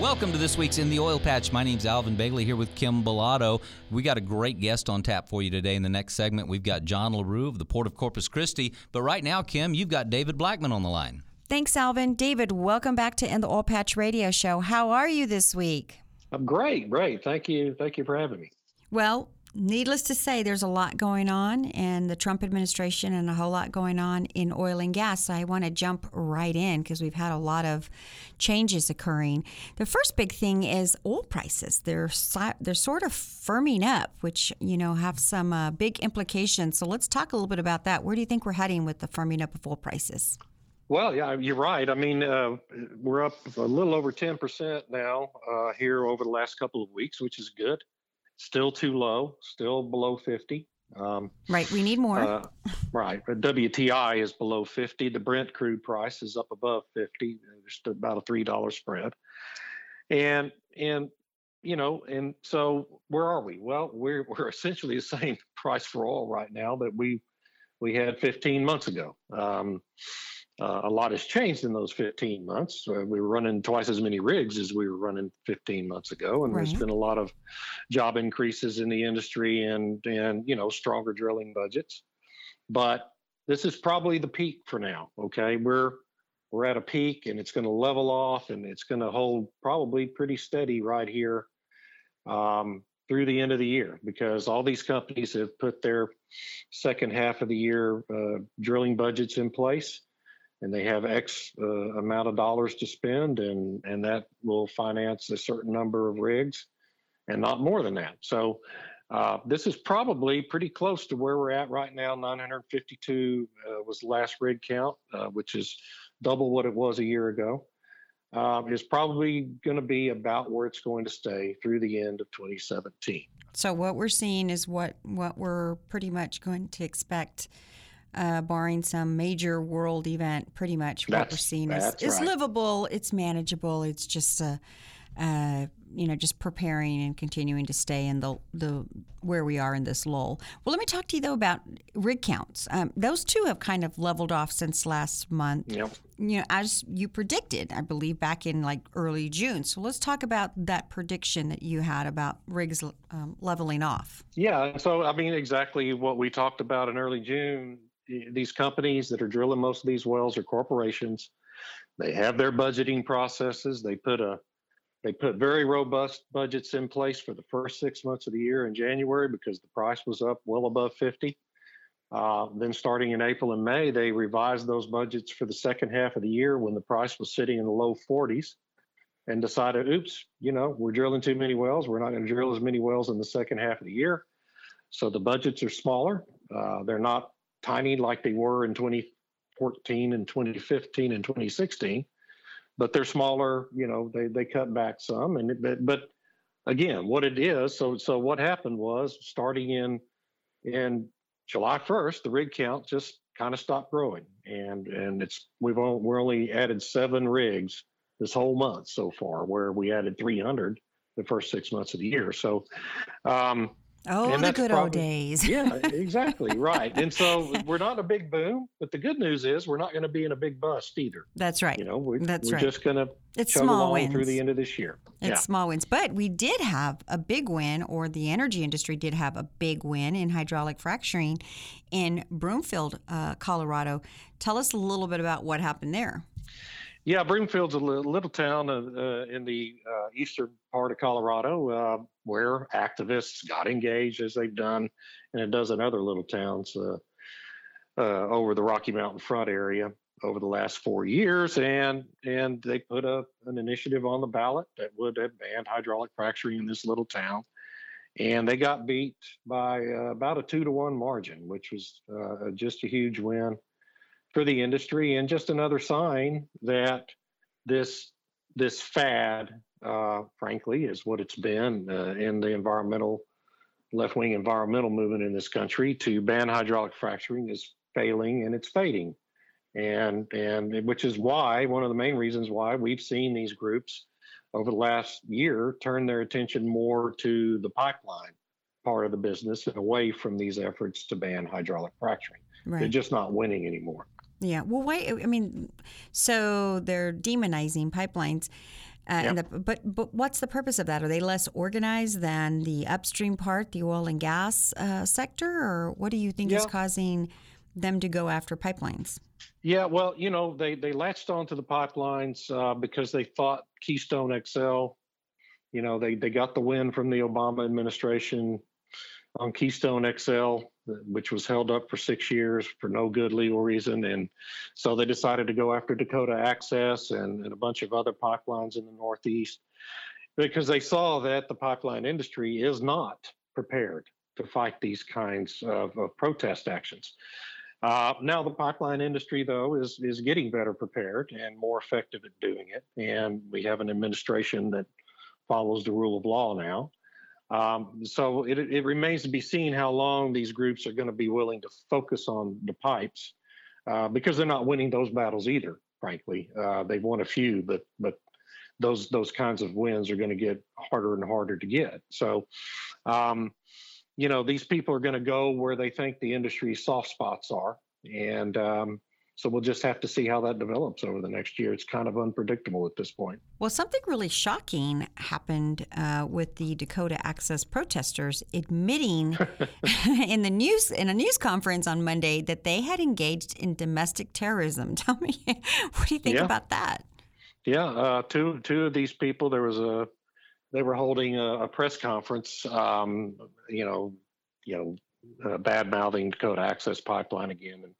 Welcome to this week's In the Oil Patch. My name's Alvin Bailey here with Kim Bellotto. We got a great guest on tap for you today. In the next segment, we've got John LaRue of the Port of Corpus Christi. But right now, Kim, you've got David Blackman on the line. Thanks, Alvin. David, welcome back to In the Oil Patch Radio Show. How are you this week? I'm great, great. Thank you. Thank you for having me. Well, needless to say, there's a lot going on in the Trump administration and a whole lot going on in oil and gas. So I want to jump right in because we've had a lot of changes occurring. The first big thing is oil prices. They're they're sort of firming up, which you know have some uh, big implications. So let's talk a little bit about that. Where do you think we're heading with the firming up of oil prices? Well, yeah, you're right. I mean, uh, we're up a little over 10% now uh, here over the last couple of weeks, which is good still too low, still below 50. Um, right, we need more. Uh, right, WTI is below 50. The Brent crude price is up above 50. There's about a three dollar spread, and and you know, and so where are we? Well, we're we're essentially the same price for oil right now that we we had 15 months ago. Um, uh, a lot has changed in those 15 months. Uh, we were running twice as many rigs as we were running 15 months ago, and right. there's been a lot of job increases in the industry and and you know stronger drilling budgets. But this is probably the peak for now. Okay, we're we're at a peak, and it's going to level off, and it's going to hold probably pretty steady right here um, through the end of the year because all these companies have put their second half of the year uh, drilling budgets in place and they have X uh, amount of dollars to spend, and and that will finance a certain number of rigs, and not more than that. So. Uh, this is probably pretty close to where we're at right now. 952 uh, was the last rig count, uh, which is double what it was a year ago. Um, is probably going to be about where it's going to stay through the end of 2017. So what we're seeing is what what we're pretty much going to expect uh, barring some major world event, pretty much what we're seeing is, is right. livable. It's manageable. It's just a, uh, you know, just preparing and continuing to stay in the the where we are in this lull. Well, let me talk to you though about rig counts. Um, those two have kind of leveled off since last month. Yep. You know, as you predicted, I believe back in like early June. So let's talk about that prediction that you had about rigs um, leveling off. Yeah. So I mean, exactly what we talked about in early June these companies that are drilling most of these wells are corporations. They have their budgeting processes. They put a they put very robust budgets in place for the first six months of the year in January because the price was up well above 50. Uh, then starting in April and May, they revised those budgets for the second half of the year when the price was sitting in the low 40s and decided, oops, you know, we're drilling too many wells. We're not going to drill as many wells in the second half of the year. So the budgets are smaller. Uh, they're not tiny like they were in 2014 and 2015 and 2016, but they're smaller. You know, they they cut back some, and but, but again, what it is. So so what happened was starting in in July 1st, the rig count just kind of stopped growing, and and it's we've only, we're only added seven rigs this whole month so far, where we added 300 the first six months of the year. So. Um, Oh, the good probably, old days. yeah, exactly. Right. And so we're not a big boom, but the good news is we're not going to be in a big bust either. That's right. You know, we're, That's we're right. just going to it's small wins through the end of this year. It's yeah. small wins. But we did have a big win, or the energy industry did have a big win in hydraulic fracturing in Broomfield, uh, Colorado. Tell us a little bit about what happened there. Yeah, Broomfield's a little, town uh, uh, in the uh, eastern part of Colorado uh, where activists got engaged, as they've done in a dozen other little towns uh, uh, over the Rocky Mountain front area over the last four years, and and they put a, an initiative on the ballot that would have banned hydraulic fracturing in this little town, and they got beat by about a two to one margin, which was just a huge win for the industry and just another sign that this this fad uh, frankly, is what it's been uh, in the environmental left wing environmental movement in this country to ban hydraulic fracturing is failing and it's fading. And, and which is why, one of the main reasons why we've seen these groups over the last year turn their attention more to the pipeline part of the business and away from these efforts to ban hydraulic fracturing. Right. They're just not winning anymore. Yeah. Well, wait. I mean, so they're demonizing pipelines. Uh, yep. the, but but what's the purpose of that? Are they less organized than the upstream part, the oil and gas uh, sector, or what do you think is causing them to go after pipelines? Yeah, well, you know, they they latched onto the pipelines uh, because they thought Keystone XL. You know, they they got the win from the Obama administration on Keystone XL, which was held up for six years for no good legal reason. And so they decided to go after Dakota Access and, and a bunch of other pipelines in the Northeast because they saw that the pipeline industry is not prepared to fight these kinds of, of protest actions. Uh, now the pipeline industry, though, is is getting better prepared and more effective at doing it, and we have an administration that follows the rule of law now. Um, so it, it remains to be seen how long these groups are going to be willing to focus on the pipes, uh, because they're not winning those battles either. Frankly, uh, they've won a few, but but those those kinds of wins are going to get harder and harder to get. So, um, you know, these people are going to go where they think the industry's soft spots are, and um, so we'll just have to see how that develops over the next year. It's kind of unpredictable at this point. Well, something really shocking happened uh, with the Dakota Access protesters admitting in the news in a news conference on Monday that they had engaged in domestic terrorism. Tell me, what do you think yeah. about that? Yeah, uh, two two of these people. There was a they were holding a, a press conference. Um, you know, you know, uh, bad mouthing Dakota Access Pipeline again, and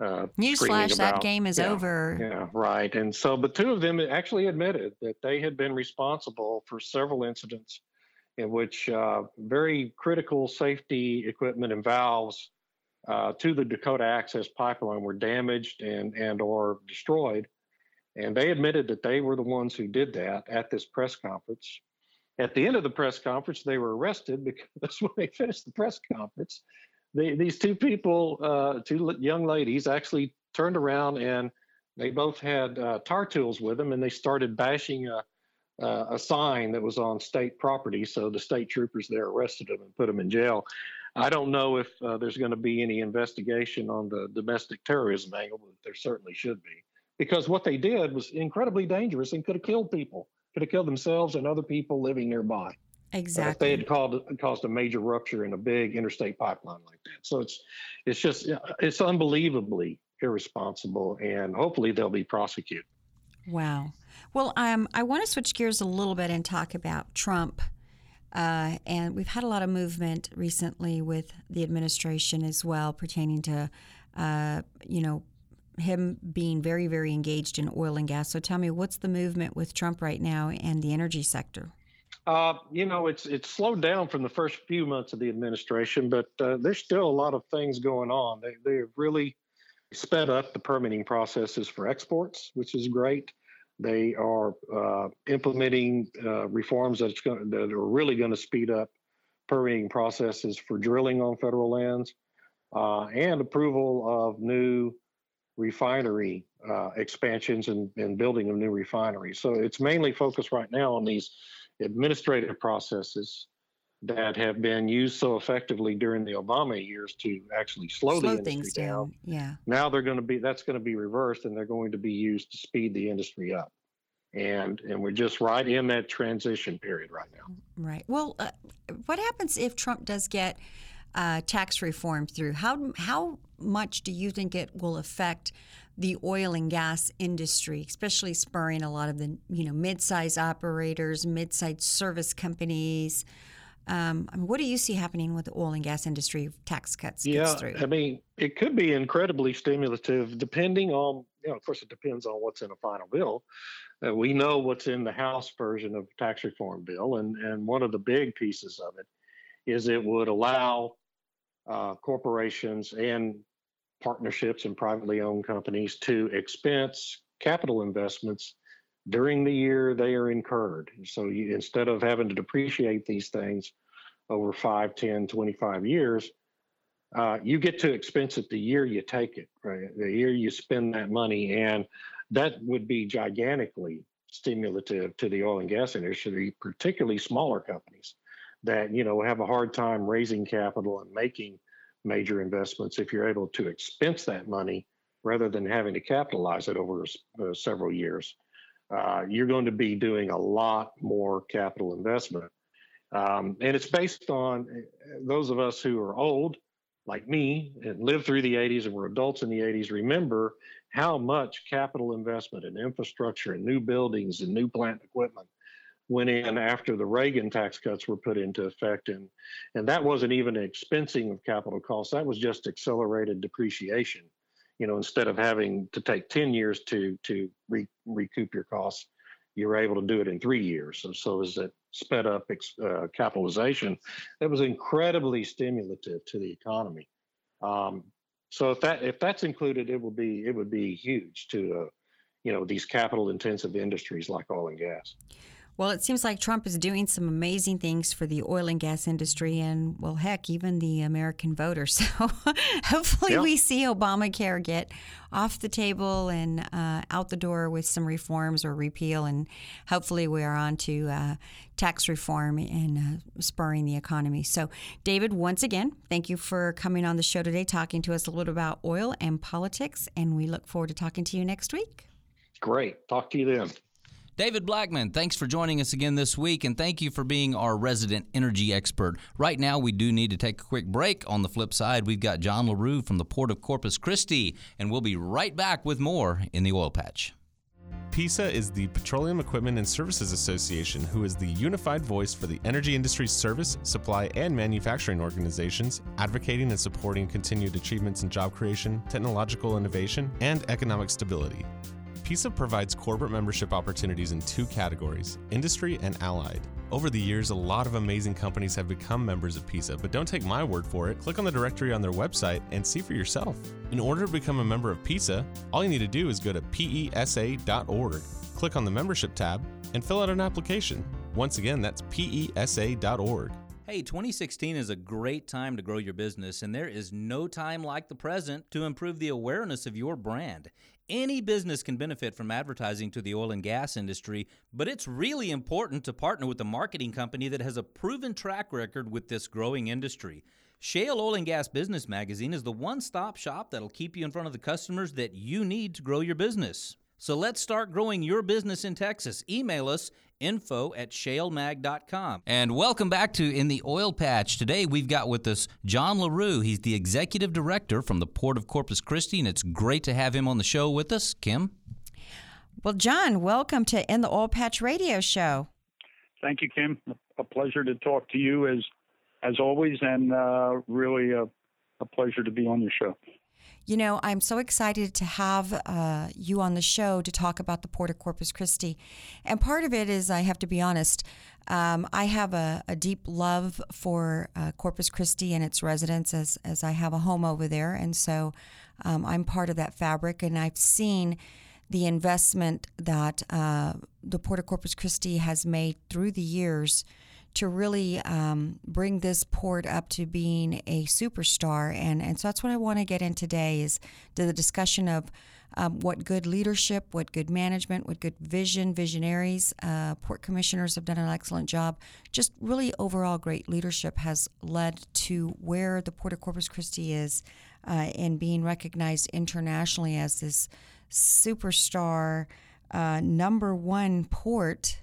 uh, Newsflash: That game is yeah, over. Yeah, right. And so, but two of them actually admitted that they had been responsible for several incidents in which uh, very critical safety equipment and valves uh, to the Dakota Access Pipeline were damaged and and or destroyed. And they admitted that they were the ones who did that at this press conference. At the end of the press conference, they were arrested because when they finished the press conference, these two people, uh, two young ladies, actually turned around and they both had uh, tar tools with them, and they started bashing a, a sign that was on state property. So the state troopers there arrested them and put them in jail. I don't know if uh, there's going to be any investigation on the domestic terrorism angle, but there certainly should be, because what they did was incredibly dangerous and could have killed people, could have killed themselves and other people living nearby. Exactly. if they had called, caused a major rupture in a big interstate pipeline like that. So it's it's just it's unbelievably irresponsible, and hopefully they'll be prosecuted. Wow. Well, um, I want to switch gears a little bit and talk about Trump. Uh, and we've had a lot of movement recently with the administration as well, pertaining to, uh, you know, him being very, very engaged in oil and gas. So tell me, what's the movement with Trump right now and the energy sector? Uh, you know, it's it's slowed down from the first few months of the administration, but uh, there's still a lot of things going on. They they've really sped up the permitting processes for exports, which is great. They are uh, implementing uh, reforms that's going that are really going to speed up permitting processes for drilling on federal lands, uh, and approval of new refinery uh, expansions and, and building of new refineries. So it's mainly focused right now on these administrative processes that have been used so effectively during the Obama years to actually slow, slow the industry down. down. Yeah. Now they're going to be that's going to be reversed, and they're going to be used to speed the industry up. And and we're just right in that transition period right now. Right. Well, uh, what happens if Trump does get uh, tax reform through? How how much do you think it will affect the oil and gas industry, especially spurring a lot of the you know mid-sized operators, mid-sized service companies. Um, I mean, what do you see happening with the oil and gas industry if tax cuts? Yeah, I mean, it could be incredibly stimulative, depending on you know. Of course, it depends on what's in the final bill. Uh, we know what's in the House version of the tax reform bill, and and one of the big pieces of it is it would allow uh, corporations and partnerships and privately owned companies to expense capital investments during the year they are incurred. So you, instead of having to depreciate these things over 5, 10, 25 years, uh, you get to expense it the year you take it, right? The year you spend that money. And that would be gigantically stimulative to the oil and gas industry, particularly smaller companies that, you know, have a hard time raising capital and making major investments if you're able to expense that money rather than having to capitalize it over uh, several years. Uh, you're going to be doing a lot more capital investment. Um, and it's based on uh, those of us who are old, like me, and lived through the 80s and were adults in the 80s, remember how much capital investment in infrastructure and new buildings and new plant equipment went in after the Reagan tax cuts were put into effect. And, and that wasn't even expensing of capital costs, that was just accelerated depreciation you know, instead of having to take 10 years to to re, recoup your costs, you were able to do it in three years. So, so as it sped up uh, capitalization, that was incredibly stimulative to the economy. Um, so if that if that's included, it will be it would be huge to uh, you know these capital intensive industries like oil and gas. Well, it seems like Trump is doing some amazing things for the oil and gas industry and, well, heck, even the American voter. So hopefully we see Obamacare get off the table and uh, out the door with some reforms or repeal. And hopefully we are on to uh, tax reform and uh, spurring the economy. So, David, once again, thank you for coming on the show today, talking to us a little about oil and politics. And we look forward to talking to you next week. Great. Talk to you then. David Blackman, thanks for joining us again this week, and thank you for being our resident energy expert. Right now, we do need to take a quick break. On the flip side, we've got John LaRue from the Port of Corpus Christi, and we'll be right back with more in the oil patch. PESA is the Petroleum Equipment and Services Association, who is the unified voice for the energy industry's service, supply, and manufacturing organizations, advocating and supporting continued achievements in job creation, technological innovation, and economic stability. PESA provides corporate membership opportunities in two categories industry and allied. Over the years, a lot of amazing companies have become members of PESA, but don't take my word for it. Click on the directory on their website and see for yourself. In order to become a member of PESA, all you need to do is go to pesa.org, click on the membership tab, and fill out an application. Once again, that's pesa.org. Hey, 2016 is a great time to grow your business, and there is no time like the present to improve the awareness of your brand. Any business can benefit from advertising to the oil and gas industry, but it's really important to partner with a marketing company that has a proven track record with this growing industry. Shale Oil and Gas Business Magazine is the one stop shop that'll keep you in front of the customers that you need to grow your business. So let's start growing your business in Texas. Email us info at shalemag.com. And welcome back to In the Oil Patch. Today we've got with us John LaRue. He's the executive director from the Port of Corpus Christi, and it's great to have him on the show with us. Kim? Well, John, welcome to In the Oil Patch radio show. Thank you, Kim. A pleasure to talk to you as as always, and uh, really a, a pleasure to be on your show. You know, I'm so excited to have uh, you on the show to talk about the Port of Corpus Christi. And part of it is, I have to be honest, um, I have a, a, deep love for uh, Corpus Christi and its residents as, as I have a home over there. And so um, I'm part of that fabric. And I've seen the investment that uh, the Port of Corpus Christi has made through the years to really um, bring this port up to being a superstar. And, and so that's what I want to get in today is to the discussion of um, what good leadership, what good management, what good vision, visionaries, uh, port commissioners have done an excellent job. Just really overall great leadership has led to where the Port of Corpus Christi is uh, and being recognized internationally as this superstar uh, number one port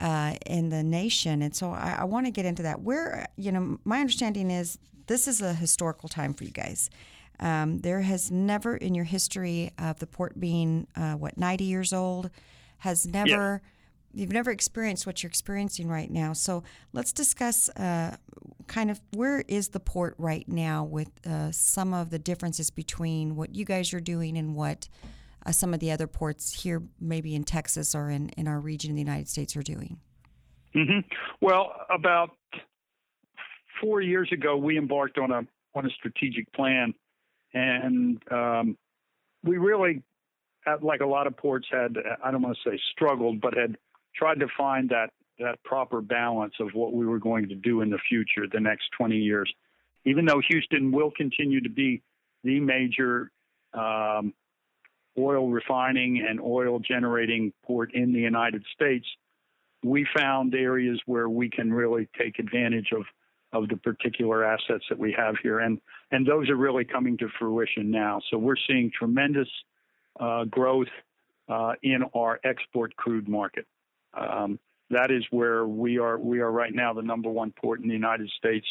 uh, in the nation. And so I, I want to get into that. Where, you know, my understanding is this is a historical time for you guys. Um, there has never in your history of the port being, uh, what, 90 years old, has never. You've never experienced what you're experiencing right now. So let's discuss uh, kind of where is the port right now with uh, some of the differences between what you guys are doing and what uh, some of the other ports here, maybe in Texas or in, in our region in the United States, are doing? Mm-hmm. Well, about four years ago, we embarked on a on a strategic plan, and um, we really like a lot of ports had, I don't want to say struggled, but had tried to find that that proper balance of what we were going to do in the future, the next 20 years. Even though Houston will continue to be the major um, oil refining and oil generating port in the United States, we found areas where we can really take advantage of of the particular assets that we have here, and and those are really coming to fruition now. So we're seeing tremendous uh, growth uh, in our export crude market. Um, that is where we are. We are right now the number one port in the United States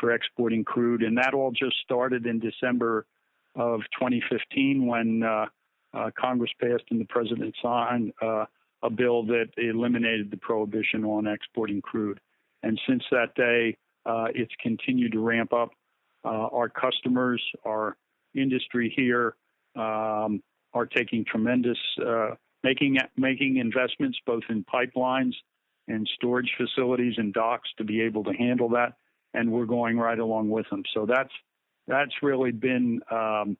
for exporting crude, and that all just started in December of 2015 when uh, uh, Congress passed and the president signed uh, a bill that eliminated the prohibition on exporting crude. And since that day, uh, it's continued to ramp up. Uh, our customers, our industry here, um, are taking tremendous, uh, making making investments both in pipelines and storage facilities and docks to be able to handle that, and we're going right along with them. So that's that's really been um,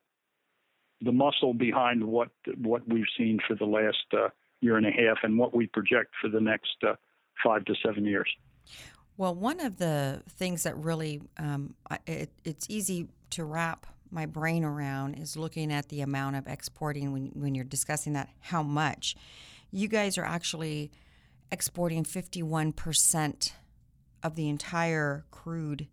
the muscle behind what what we've seen for the last uh, year and a half, and what we project for the next uh, five to seven years. Well, one of the things that really um, it, it's easy to wrap my brain around is looking at the amount of exporting when when you're discussing that how much you guys are actually exporting 51% of the entire crude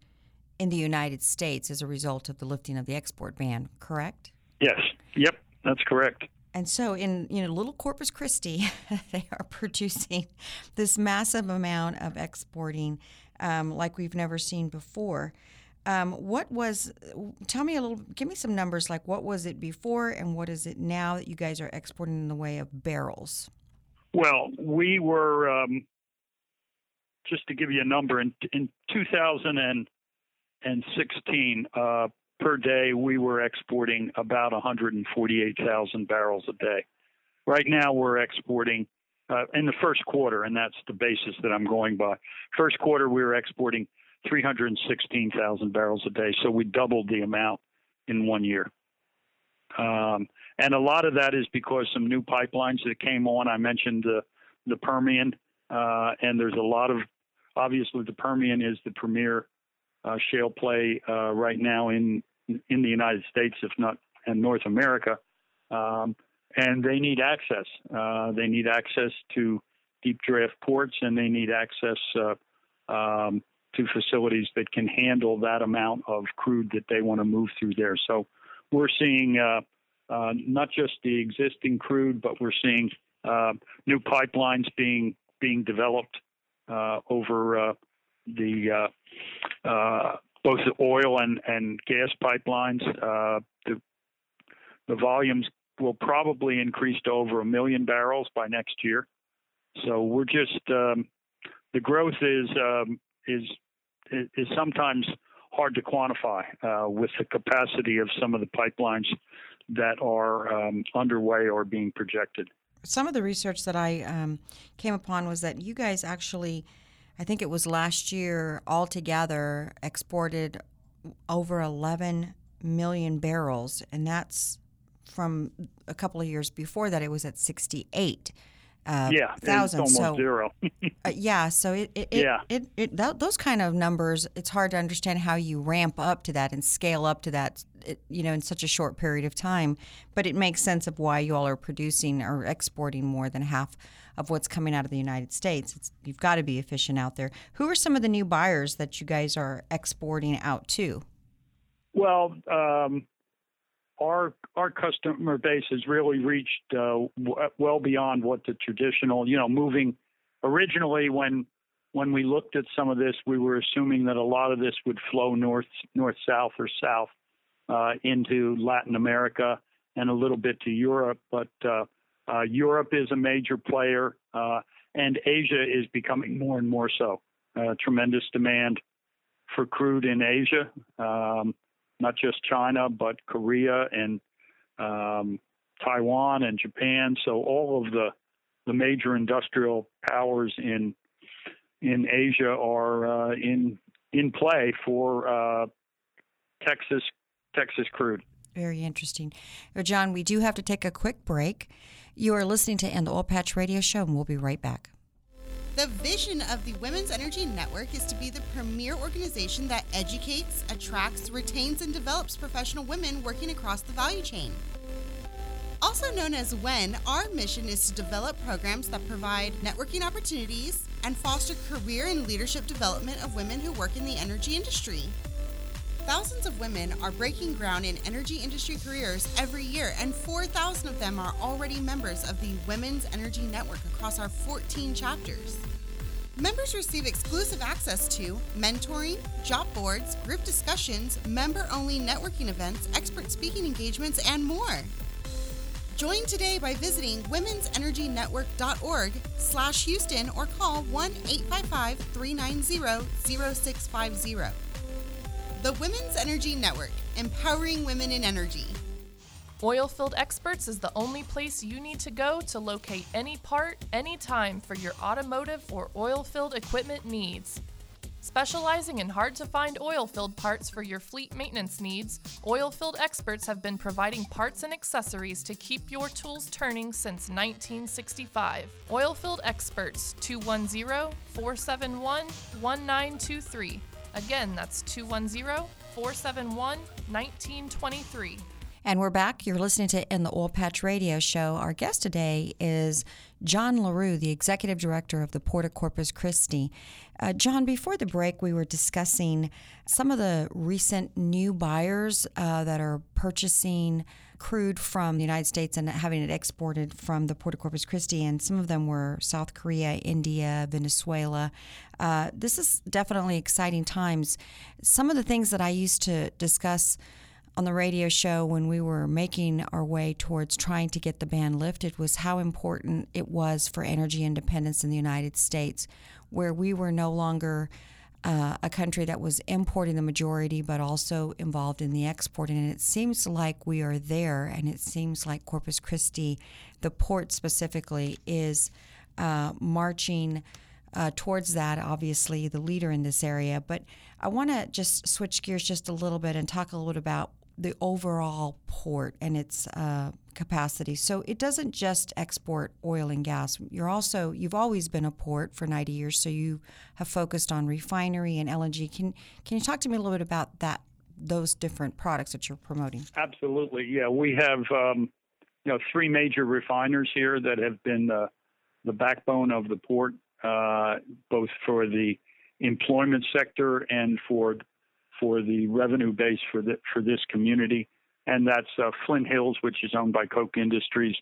in the United States as a result of the lifting of the export ban, correct? Yes. Yep, that's correct. And so in you know little Corpus Christi, they are producing this massive amount of exporting um, like we've never seen before. Um, what was? Tell me a little. Give me some numbers. Like what was it before, and what is it now that you guys are exporting in the way of barrels? Well, we were um, just to give you a number in in 2016. Uh, per day, we were exporting about 148,000 barrels a day. Right now, we're exporting uh, in the first quarter, and that's the basis that I'm going by. First quarter, we were exporting 316,000 barrels a day, so we doubled the amount in one year. Um, and a lot of that is because some new pipelines that came on. I mentioned the the Permian, uh, and there's a lot of obviously the Permian is the premier uh, shale play uh, right now in in the United States, if not in North America. Um, and they need access. Uh, they need access to deep draft ports, and they need access uh, um, to facilities that can handle that amount of crude that they want to move through there. So we're seeing uh, uh not just the existing crude, but we're seeing uh, new pipelines being being developed uh, over the both the oil and, and gas pipelines. Uh, the, the volumes will probably increase to over a million barrels by next year. So we're just um, the growth is um, is is sometimes hard to quantify uh, with the capacity of some of the pipelines that are um, underway or being projected. Some of the research that I um, came upon was that you guys actually I think it was last year altogether exported over 11 million barrels, and that's from a couple of years before that. It was at 68. Uh, yeah, thousand. so zero. uh, yeah, so it, it, yeah. it, it, it that, those kind of numbers. It's hard to understand how you ramp up to that and scale up to that, you know, in such a short period of time. But it makes sense of why you all are producing or exporting more than half of what's coming out of the United States. It's, you've got to be efficient out there. Who are some of the new buyers that you guys are exporting out to? Well, um, our our customer base has really reached uh, w- well beyond what the traditional, you know, moving. Originally, when when we looked at some of this, we were assuming that a lot of this would flow north, north, south, or south uh, into Latin America and a little bit to Europe. But uh, uh, Europe is a major player, uh, and Asia is becoming more and more so. Uh, tremendous demand for crude in Asia, um, not just China, but Korea and um, Taiwan and Japan. So all of the the major industrial powers in in Asia are uh, in in play for uh, Texas Texas crude. Very interesting. John, we do have to take a quick break. You are listening to In the Oil Patch Radio Show, and we'll be right back. The vision of the Women's Energy Network is to be the premier organization that educates, attracts, retains, and develops professional women working across the value chain. Also known as WEN, our mission is to develop programs that provide networking opportunities and foster career and leadership development of women who work in the energy industry. Thousands of women are breaking ground in energy industry careers every year, and 4,000 of them are already members of the Women's Energy Network across our 14 chapters. Members receive exclusive access to mentoring, job boards, group discussions, member only networking events, expert speaking engagements, and more. Join today by visiting womensenergynetwork.org slash Houston or call 1-855-390-0650. The Women's Energy Network, empowering women in energy. Oilfield Experts is the only place you need to go to locate any part, anytime for your automotive or oilfield equipment needs. Specializing in hard to find oilfield parts for your fleet maintenance needs, Oilfield Experts have been providing parts and accessories to keep your tools turning since 1965. Oilfield Experts 210 471 1923 Again, that's 210 471 1923. And we're back. You're listening to In the Oil Patch Radio Show. Our guest today is John LaRue, the Executive Director of the Port of Corpus Christi. Uh, John, before the break, we were discussing some of the recent new buyers uh, that are purchasing crude from the United States and having it exported from the Port of Corpus Christi, and some of them were South Korea, India, Venezuela. Uh, this is definitely exciting times. Some of the things that I used to discuss on the radio show when we were making our way towards trying to get the ban lifted was how important it was for energy independence in the United States, where we were no longer uh, a country that was importing the majority but also involved in the exporting. And it seems like we are there, and it seems like Corpus Christi, the port specifically, is uh, marching. Uh, towards that, obviously, the leader in this area. But I want to just switch gears just a little bit and talk a little bit about the overall port and its uh, capacity. So it doesn't just export oil and gas. You're also you've always been a port for 90 years, so you have focused on refinery and LNG. Can can you talk to me a little bit about that those different products that you're promoting? Absolutely. Yeah, we have um, you know three major refiners here that have been the the backbone of the port, uh, both for the employment sector and for for the revenue base for the, for this community, and that's uh, Flint Hills, which is owned by Koch Industries,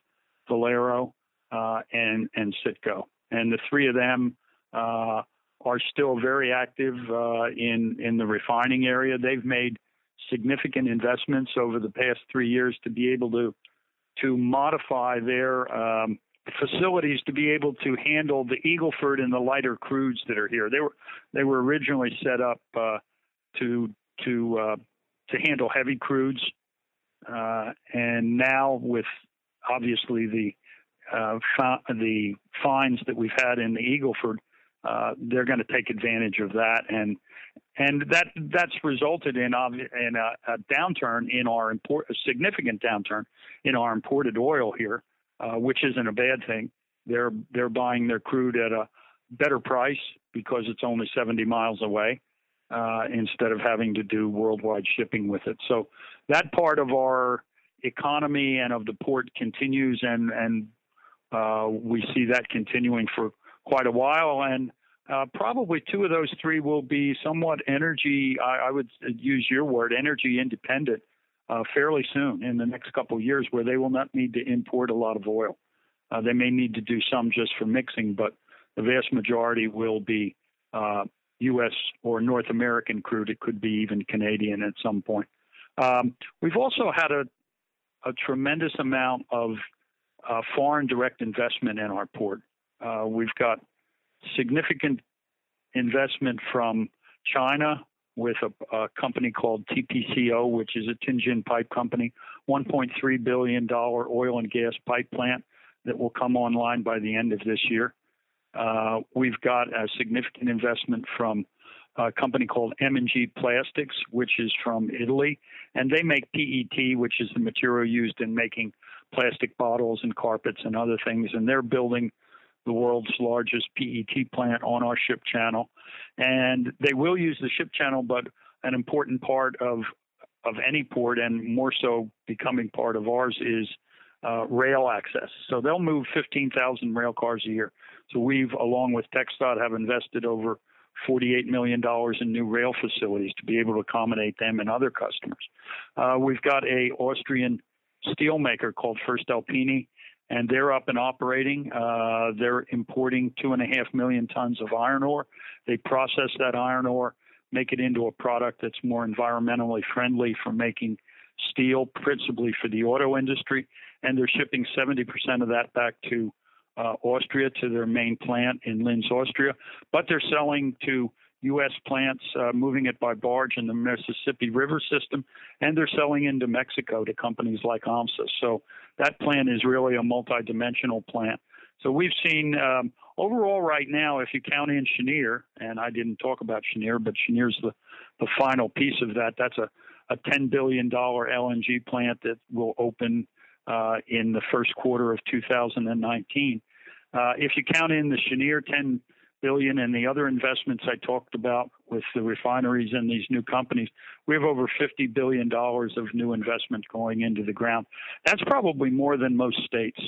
Valero, uh, and and Citgo, and the three of them uh, are still very active uh, in in the refining area. They've made significant investments over the past three years to be able to to modify their um, facilities to be able to handle the Eagleford and the lighter crudes that are here. They were they were originally set up uh, to to uh, to handle heavy crudes, uh, and now with obviously the uh, fa- the fines that we've had in the Eagleford, uh, they're going to take advantage of that, and and that that's resulted in in a, a downturn in our import, a significant downturn in our imported oil here, uh, which isn't a bad thing. They're they're buying their crude at a better price because it's only 70 miles away uh, instead of having to do worldwide shipping with it. So that part of our economy and of the port continues, and and uh, we see that continuing for quite a while. And uh, probably two of those three will be somewhat energy. I, I would use your word, energy independent, uh, fairly soon in the next couple of years, where they will not need to import a lot of oil. Uh, they may need to do some just for mixing, but the vast majority will be uh, U.S. or North American crude. It could be even Canadian at some point. Um, we've also had a, a tremendous amount of uh, foreign direct investment in our port. Uh, we've got significant investment from China with a, a, company called TPCO, which is a Tianjin pipe company, $1.3 billion oil and gas pipe plant that will come online by the end of this year. Uh, we've got a significant investment from a company called M&G Plastics, which is from Italy, and they make PET, which is the material used in making plastic bottles and carpets and other things, and they're building the world's largest PET plant on our ship channel. And they will use the ship channel, but an important part of of any port, and more so becoming part of ours, is uh, rail access. So they'll move 15,000 rail cars a year. So we've, along with TxDOT, have invested over $48 million in new rail facilities to be able to accommodate them and other customers. Uh, we've got a Austrian steelmaker called voestalpine, and they're up and operating. Uh, they're importing two and a half million tons of iron ore. They process that iron ore, make it into a product that's more environmentally friendly for making steel, principally for the auto industry, and they're shipping 70% of that back to uh, Austria to their main plant in Linz, Austria. But they're selling to U.S. plants, uh, moving it by barge in the Mississippi River system, and they're selling into Mexico to companies like AHMSA. So that plant is really a multi-dimensional plant. So we've seen um, overall right now, if you count in Cheniere, and I didn't talk about Cheniere, but Cheniere's the, the final piece of that. That's a, a $10 billion LNG plant that will open uh, in the first quarter of 2019. Uh, if you count in the Cheniere 10 billion and the other investments I talked about with the refineries and these new companies, we have over 50 billion dollars of new investment going into the ground. That's probably more than most states.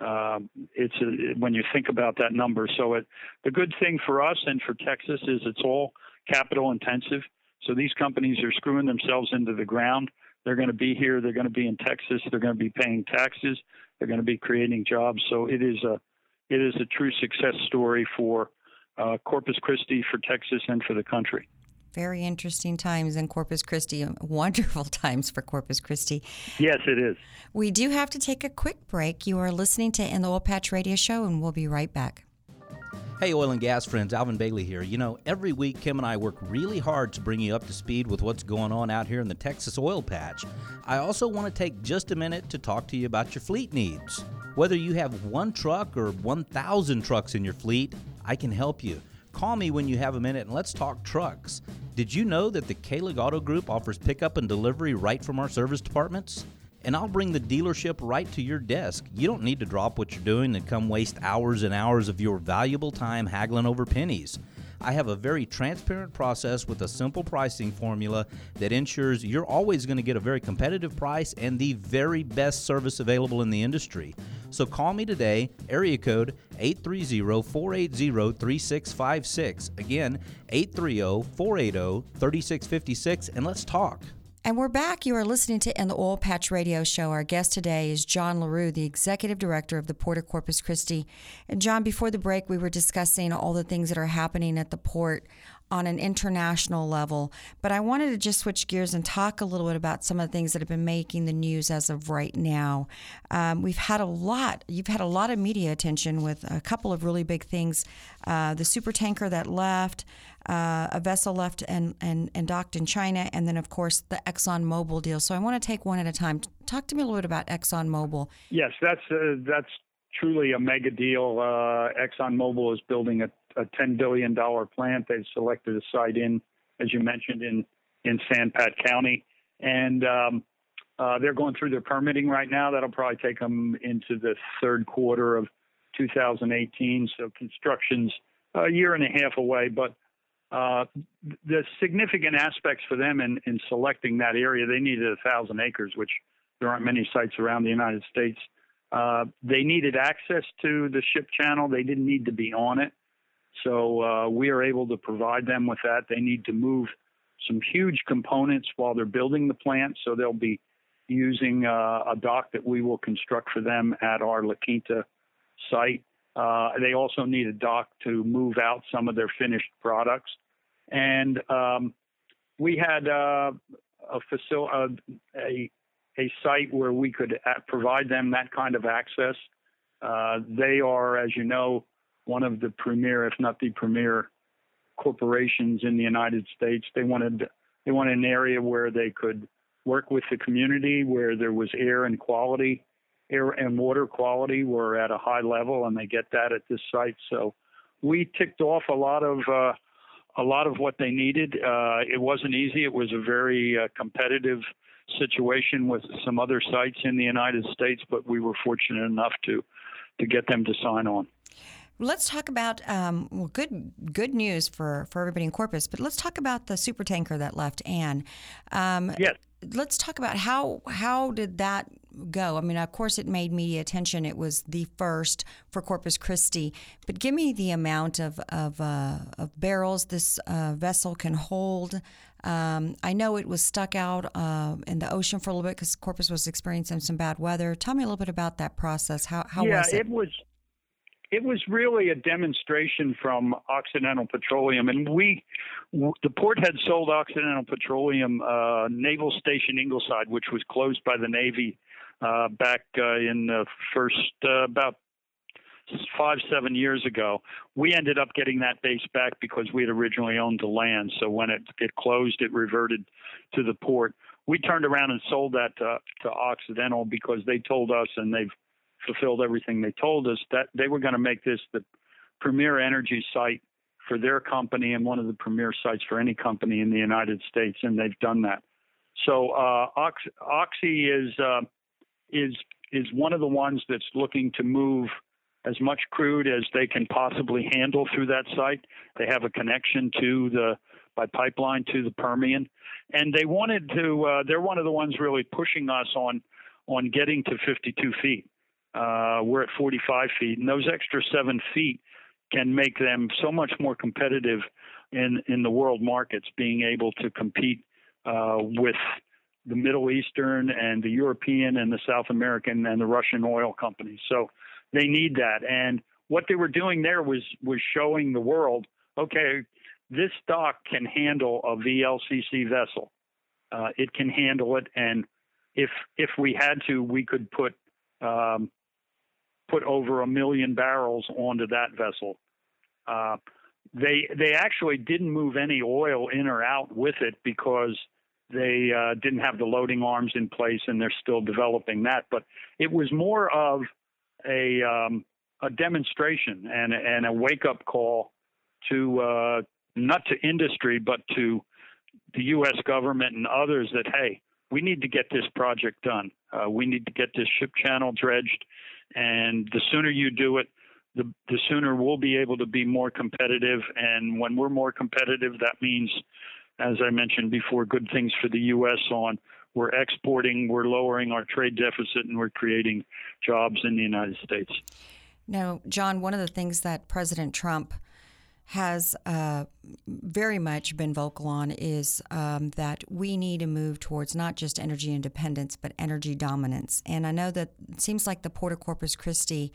Uh, it's a, when you think about that number. So it, the good thing for us and for Texas is it's all capital intensive. So these companies are screwing themselves into the ground. They're going to be here. They're going to be in Texas. They're going to be paying taxes. They're going to be creating jobs. So it is a it is a true success story for uh, Corpus Christi, for Texas, and for the country. Very interesting times in Corpus Christi. Wonderful times for Corpus Christi. Yes, it is. We do have to take a quick break. You are listening to In the Oil Patch Radio Show, and we'll be right back. Hey, oil and gas friends, Alvin Bailey here. You know, every week Kim and I work really hard to bring you up to speed with what's going on out here in the Texas oil patch. I also want to take just a minute to talk to you about your fleet needs. Whether you have one truck or 1,000 trucks in your fleet, I can help you. Call me when you have a minute and let's talk trucks. Did you know that the Kahlig Auto Group offers pickup and delivery right from our service departments? And I'll bring the dealership right to your desk. You don't need to drop what you're doing and come waste hours and hours of your valuable time haggling over pennies. I have a very transparent process with a simple pricing formula that ensures you're always going to get a very competitive price and the very best service available in the industry. So call me today, area code 830-480-3656. Again, 830-480-3656 and let's talk. And we're back. You are listening to In the Oil Patch Radio Show. Our guest today is John LaRue, the Executive Director of the Port of Corpus Christi. And John, before the break, we were discussing all the things that are happening at the port on an international level. But I wanted to just switch gears and talk a little bit about some of the things that have been making the news as of right now. Um, we've had a lot, you've had a lot of media attention with a couple of really big things. Uh, the super tanker that left, uh, a vessel left and, and, and docked in China, and then, of course, the Exxon Mobil deal. So I want to take one at a time. Talk to me a little bit about Exxon Mobil. Yes, that's, uh, that's truly a mega deal. Uh, Exxon Mobil is building a a $10 billion plant. They've selected a site in, as you mentioned, in, in San Pat County. And um, uh, they're going through their permitting right now. That'll probably take them into the third quarter of 2018. So construction's a year and a half away. But uh, the significant aspects for them in, in selecting that area, they needed a thousand acres, which there aren't many sites around the United States. Uh, they needed access to the ship channel. They didn't need to be on it. So uh, we are able to provide them with that. They need to move some huge components while they're building the plant, so they'll be using uh, a dock that we will construct for them at our La Quinta site. Uh, they also need a dock to move out some of their finished products, and um, we had uh, a facility, uh, a a site where we could provide them that kind of access. Uh, they are, as you know, one of the premier, if not the premier, corporations in the United States. They wanted they wanted an area where they could work with the community, where there was air and quality, air and water quality were at a high level, and they get that at this site. So we ticked off a lot of uh, a lot of what they needed. Uh, it wasn't easy. It was a very uh, competitive situation with some other sites in the United States, but we were fortunate enough to to get them to sign on. Let's talk about um, well, good good news for, for everybody in Corpus, but let's talk about the super tanker that left Anne. Um, yes. Let's talk about how how did that go? I mean, of course, it made media attention. It was the first for Corpus Christi, but give me the amount of of, uh, of barrels this uh, vessel can hold. Um, I know it was stuck out uh, in the ocean for a little bit because Corpus was experiencing some bad weather. Tell me a little bit about that process. How how yeah, was it? it was it was really a demonstration from Occidental Petroleum, and we, the port had sold Occidental Petroleum uh, Naval Station Ingleside, which was closed by the Navy uh, back uh, in the first uh, about five seven years ago. We ended up getting that base back because we had originally owned the land. So when it it closed, it reverted to the port. We turned around and sold that to, to Occidental because they told us, and they've fulfilled everything they told us that they were going to make this the premier energy site for their company and one of the premier sites for any company in the United States, and they've done that. So uh, Ox- Oxy is uh, is is one of the ones that's looking to move as much crude as they can possibly handle through that site. They have a connection to the by pipeline to the Permian, and they wanted to. Uh, they're one of the ones really pushing us on on getting to 52 feet. Uh, we're at 45 feet, and those extra seven feet can make them so much more competitive in in the world markets, being able to compete uh, with the Middle Eastern and the European and the South American and the Russian oil companies. So they need that. And what they were doing there was was showing the world, okay, this dock can handle a VLCC vessel. Uh, it can handle it, and if if we had to, we could put um, put over a million barrels onto that vessel. Uh, they they actually didn't move any oil in or out with it because they uh, didn't have the loading arms in place, and they're still developing that. But it was more of a um, a demonstration and and a wake up call to uh, not to industry, but to the U.S. government and others that hey, we need to get this project done. Uh, we need to get this ship channel dredged, and the sooner you do it, the the sooner we'll be able to be more competitive. And when we're more competitive, that means as I mentioned before, good things for the U.S. on. We're exporting, we're lowering our trade deficit, and we're creating jobs in the United States. Now, John, one of the things that President Trump has uh, very much been vocal on is um, that we need to move towards not just energy independence, but energy dominance. And I know that it seems like the Port of Corpus Christi,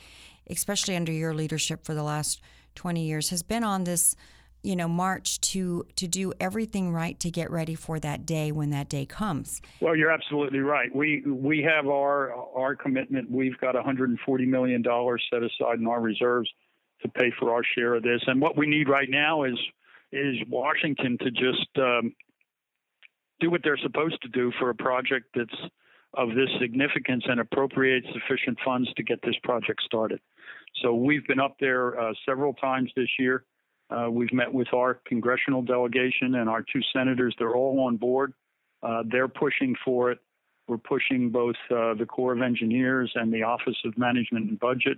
especially under your leadership for the last 20 years, has been on this you know march to to do everything right to get ready for that day when that day comes. Well you're absolutely right. We we have our our commitment. We've got 140 million dollars set aside in our reserves to pay for our share of this and what we need right now is is washington to just um, do what they're supposed to do for a project that's of this significance and appropriate sufficient funds to get this project started so we've been up there uh, several times this year uh, we've met with our congressional delegation and our two senators. They're all on board. Uh, they're pushing for it. We're pushing both uh, the Corps of Engineers and the Office of Management and Budget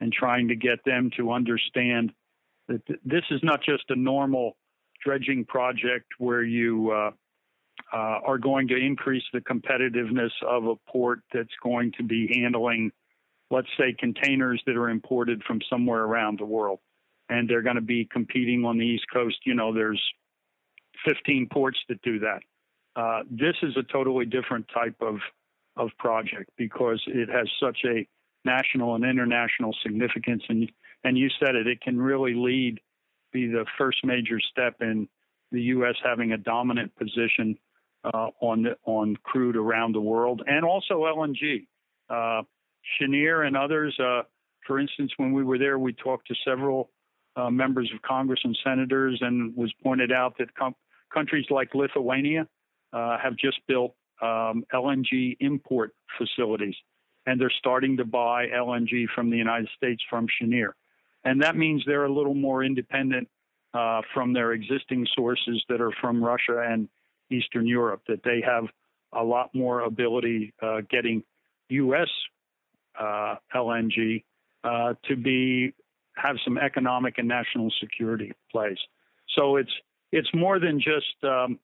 and trying to get them to understand that th- this is not just a normal dredging project where you uh, uh, are going to increase the competitiveness of a port that's going to be handling, let's say, containers that are imported from somewhere around the world and they're going to be competing on the East Coast. You know, there's 15 ports that do that. Uh, this is a totally different type of of project because it has such a national and international significance, and and you said it, it can really lead, be the first major step in the U.S. having a dominant position uh, on the, on crude around the world, and also LNG. Uh, Cheniere and others, uh, for instance, when we were there, we talked to several uh, members of Congress and senators, and was pointed out that com- countries like Lithuania uh, have just built um, LNG import facilities, and they're starting to buy LNG from the United States from Cheniere, and that means they're a little more independent uh, from their existing sources that are from Russia and Eastern Europe, that they have a lot more ability uh, getting U.S. Uh, LNG uh, to be have some economic and national security plays. So it's it's more than just um,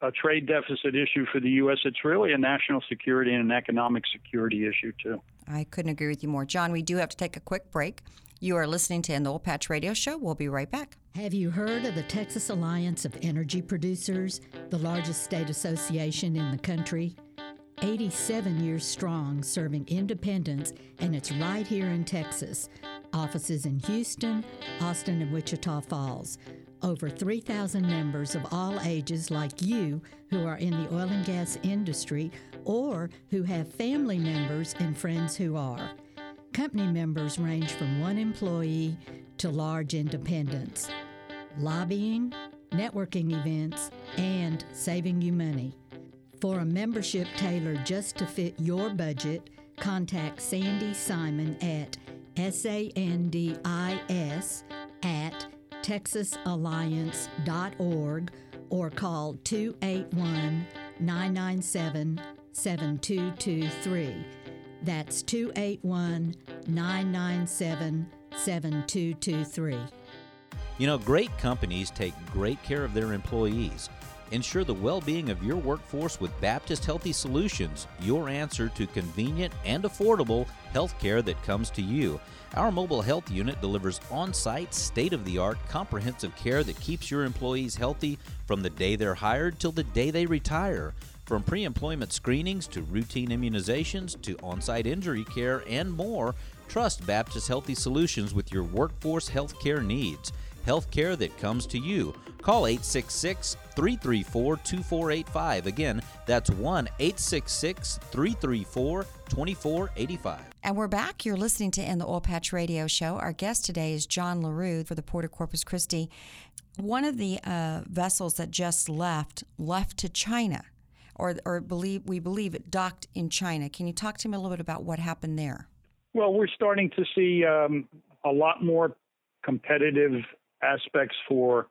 a trade deficit issue for the U.S. It's really a national security and an economic security issue too. I couldn't agree with you more, John. We do have to take a quick break. You are listening to In the Oil Patch Radio Show. We'll be right back. Have you heard of the Texas Alliance of Energy Producers, the largest state association in the country? 87 years strong, serving independents, and it's right here in Texas. Offices in Houston, Austin, and Wichita Falls. Over 3,000 members of all ages, like you, who are in the oil and gas industry or who have family members and friends who are. Company members range from one employee to large independents. Lobbying, networking events, and saving you money. For a membership tailored just to fit your budget, contact Sandy Simon at SANDIS at texasalliance.org or call 281 997 7223. That's 281 997 7223. You know, great companies take great care of their employees. Ensure the well being of your workforce with Baptist Healthy Solutions, your answer to convenient and affordable health care that comes to you. Our mobile health unit delivers on site, state of the art, comprehensive care that keeps your employees healthy from the day they're hired till the day they retire. From pre employment screenings to routine immunizations to on site injury care and more, trust Baptist Healthy Solutions with your workforce health care needs health care that comes to you. Call 866 334 2485. Again, that's 1 866 334 2485. And we're back. You're listening to In the Oil Patch Radio Show. Our guest today is John LaRue for the Port of Corpus Christi. One of the uh, vessels that just left left to China, or, or believe we believe it docked in China. Can you talk to me a little bit about what happened there? Well, we're starting to see um, a lot more competitive aspects for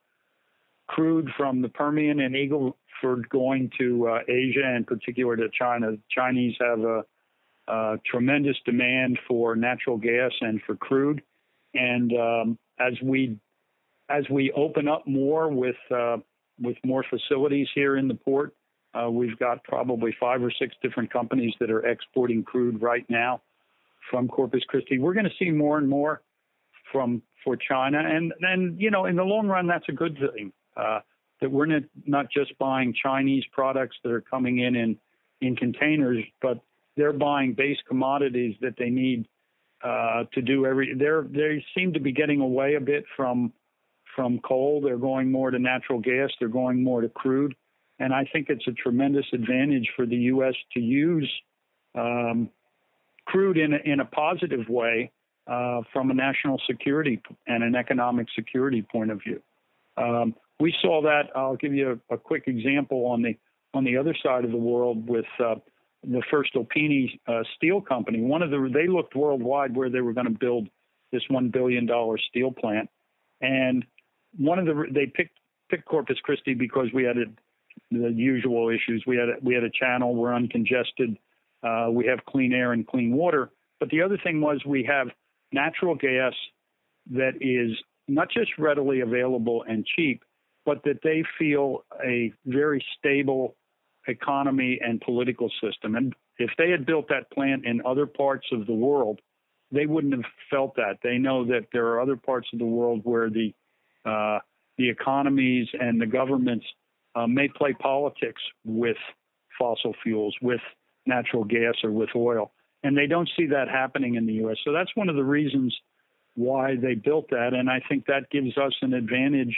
crude from the Permian and Eagle Ford going to uh, Asia and particular to China. The Chinese have a, a, tremendous demand for natural gas and for crude, and um, as we as we open up more with uh, with more facilities here in the port, uh, we've got probably five or six different companies that are exporting crude right now from Corpus Christi. We're going to see more and more from for China, and then you know in the long run that's a good thing. Uh, that we're not, not just buying Chinese products that are coming in in in containers, but they're buying base commodities that they need uh, to do every. They're they seem to be getting away a bit from from coal. They're going more to natural gas. They're going more to crude, and I think it's a tremendous advantage for the U.S. to use um, crude in a, in a positive way uh, from a national security and an economic security point of view. Um, we saw that. I'll give you a, a, quick example on the on the other side of the world with uh, the voestalpine uh, Steel Company. One of the they looked worldwide where they were going to build this one billion dollar steel plant, and one of the they picked picked Corpus Christi because we had a, the usual issues. We had a, we had a channel. We're uncongested. Uh, we have clean air and clean water. But the other thing was we have natural gas that is not just readily available and cheap, but that they feel a very stable economy and political system. And if they had built that plant in other parts of the world, they wouldn't have felt that. They know that there are other parts of the world where the uh, the economies and the governments uh, may play politics with fossil fuels, with natural gas, or with oil and they don't see that happening in the U.S. So that's one of the reasons why they built that, and I think that gives us an advantage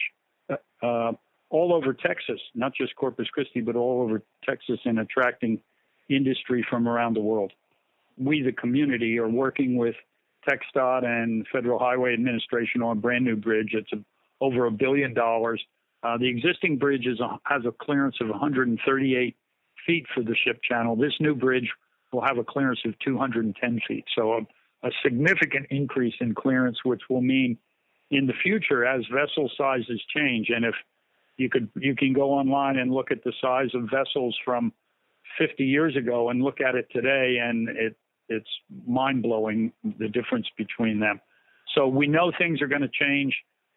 uh, uh, all over Texas, not just Corpus Christi, but all over Texas in attracting industry from around the world. We, the community, are working with TxDOT and Federal Highway Administration on a brand new bridge. It's a, over a billion dollars. Uh, the existing bridge is has a clearance of 138 feet for the ship channel. This new bridge will have a clearance of 210 feet. So a, a significant increase in clearance, which will mean in the future as vessel sizes change, and if you could you can go online and look at the size of vessels from 50 years ago and look at it today, and it it's mind blowing the difference between them. So we know things are going to change.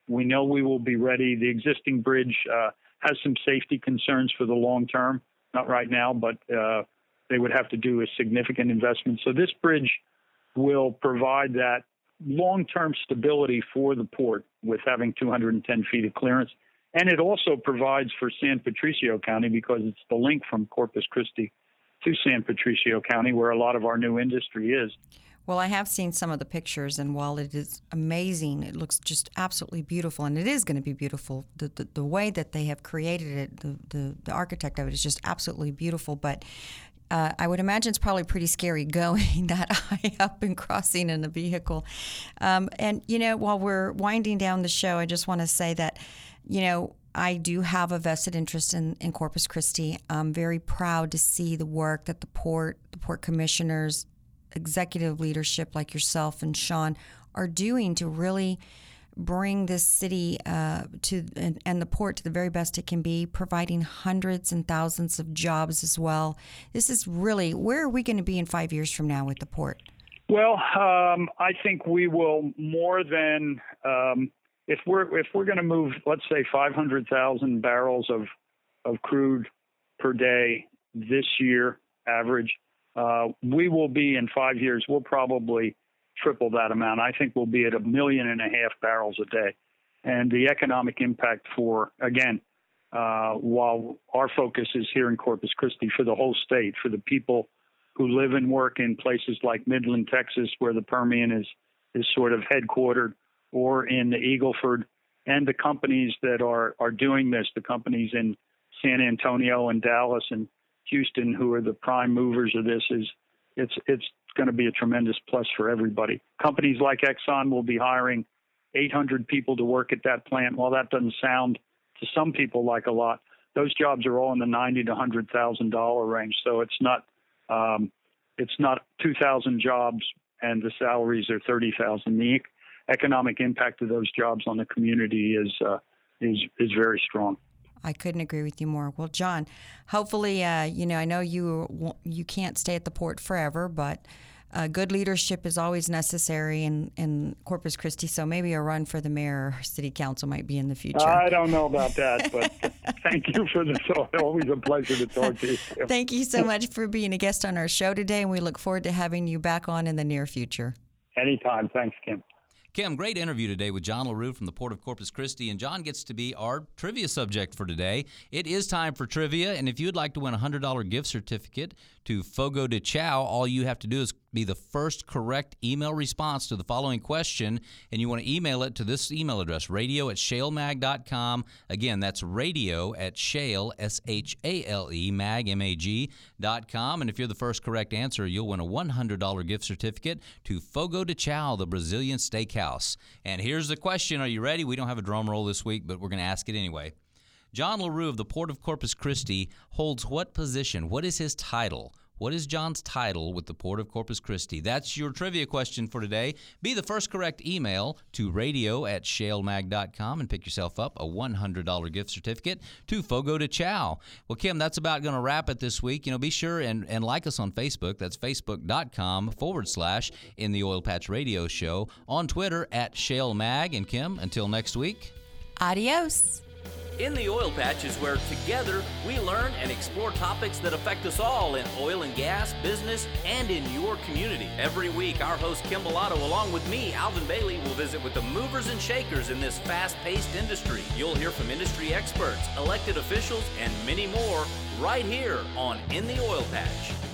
We know we will be ready. The existing bridge uh, has some safety concerns for the long term, not right now, but uh, they would have to do a significant investment. So this bridge will provide that long-term stability for the port with having 210 feet of clearance. And it also provides for San Patricio County because it's the link from Corpus Christi to San Patricio County, where a lot of our new industry is. Well, I have seen some of the pictures, and while it is amazing, it looks just absolutely beautiful, and it is going to be beautiful. The, the, the way that they have created it, the, the, the architect of it is just absolutely beautiful. But uh, I would imagine it's probably pretty scary going that high up and crossing in a vehicle. Um, and, you know, while we're winding down the show, I just want to say that, you know, I do have a vested interest in, in Corpus Christi. I'm very proud to see the work that the port, the port commissioners, executive leadership like yourself and Sean are doing to really bring this city uh, to and, and, the port to the very best it can be, providing hundreds and thousands of jobs as well. This is really where are we going to be in five years from now with the port? Well, um, I think we will more than um, if we're if we're going to move, let's say, 500,000 barrels of of crude per day this year average. Uh, we will be in five years, we'll probably triple that amount. I think we'll be at a million and a half barrels a day. And the economic impact for, again, uh, while our focus is here in Corpus Christi for the whole state, for the people who live and work in places like Midland, Texas, where the Permian is, is sort of headquartered, or in the Eagleford, and the companies that are, are doing this, the companies in San Antonio and Dallas and Houston, who are the prime movers of this, is it's it's going to be a tremendous plus for everybody. Companies like Exxon will be hiring 800 people to work at that plant. While that doesn't sound to some people like a lot, those jobs are all in the ninety to hundred thousand dollar range. So it's not um, it's not 2,000 jobs and the salaries are 30,000. The economic impact of those jobs on the community is uh, is is very strong. I couldn't agree with you more. Well, John, hopefully, uh, you know, I know you you can't stay at the port forever, but uh, good leadership is always necessary in, in Corpus Christi. So maybe a run for the mayor or city council might be in the future. I don't know about that, but thank you for this. Always a pleasure to talk to you. thank you so much for being a guest on our show today, and we look forward to having you back on in the near future. Anytime. Thanks, Kim. Kim, great interview today with John LaRue from the Port of Corpus Christi, and John gets to be our trivia subject for today. It is time for trivia, and if you'd like to win a $100 gift certificate to Fogo de Chao, all you have to do is be the first correct email response to the following question, and you want to email it to this email address, radio at shalemag.com. Again, that's radio at shale, S H A L E, mag, M A G, dot com. And if you're the first correct answer, you'll win a $100 gift certificate to Fogo de Chao, the Brazilian steakhouse. And here's the question Are you ready? We don't have a drum roll this week, but we're going to ask it anyway. John LaRue of the Port of Corpus Christi holds what position? What is his title? What is John's title with the Port of Corpus Christi? That's your trivia question for today. Be the first correct email to radio at shalemag.com and pick yourself up a $100 gift certificate to Fogo de Chao. Well, Kim, that's about going to wrap it this week. You know, be sure and, and like us on Facebook. That's facebook.com forward slash in the Oil Patch Radio Show. On Twitter at shalemag. And Kim, until next week. Adios. In the Oil Patch is where together we learn and explore topics that affect us all in oil and gas, business, and in your community. Every week, our host Kim Bellotto, along with me, Alvin Bailey, will visit with the movers and shakers in this fast paced industry. You'll hear from industry experts, elected officials, and many more right here on In the Oil Patch.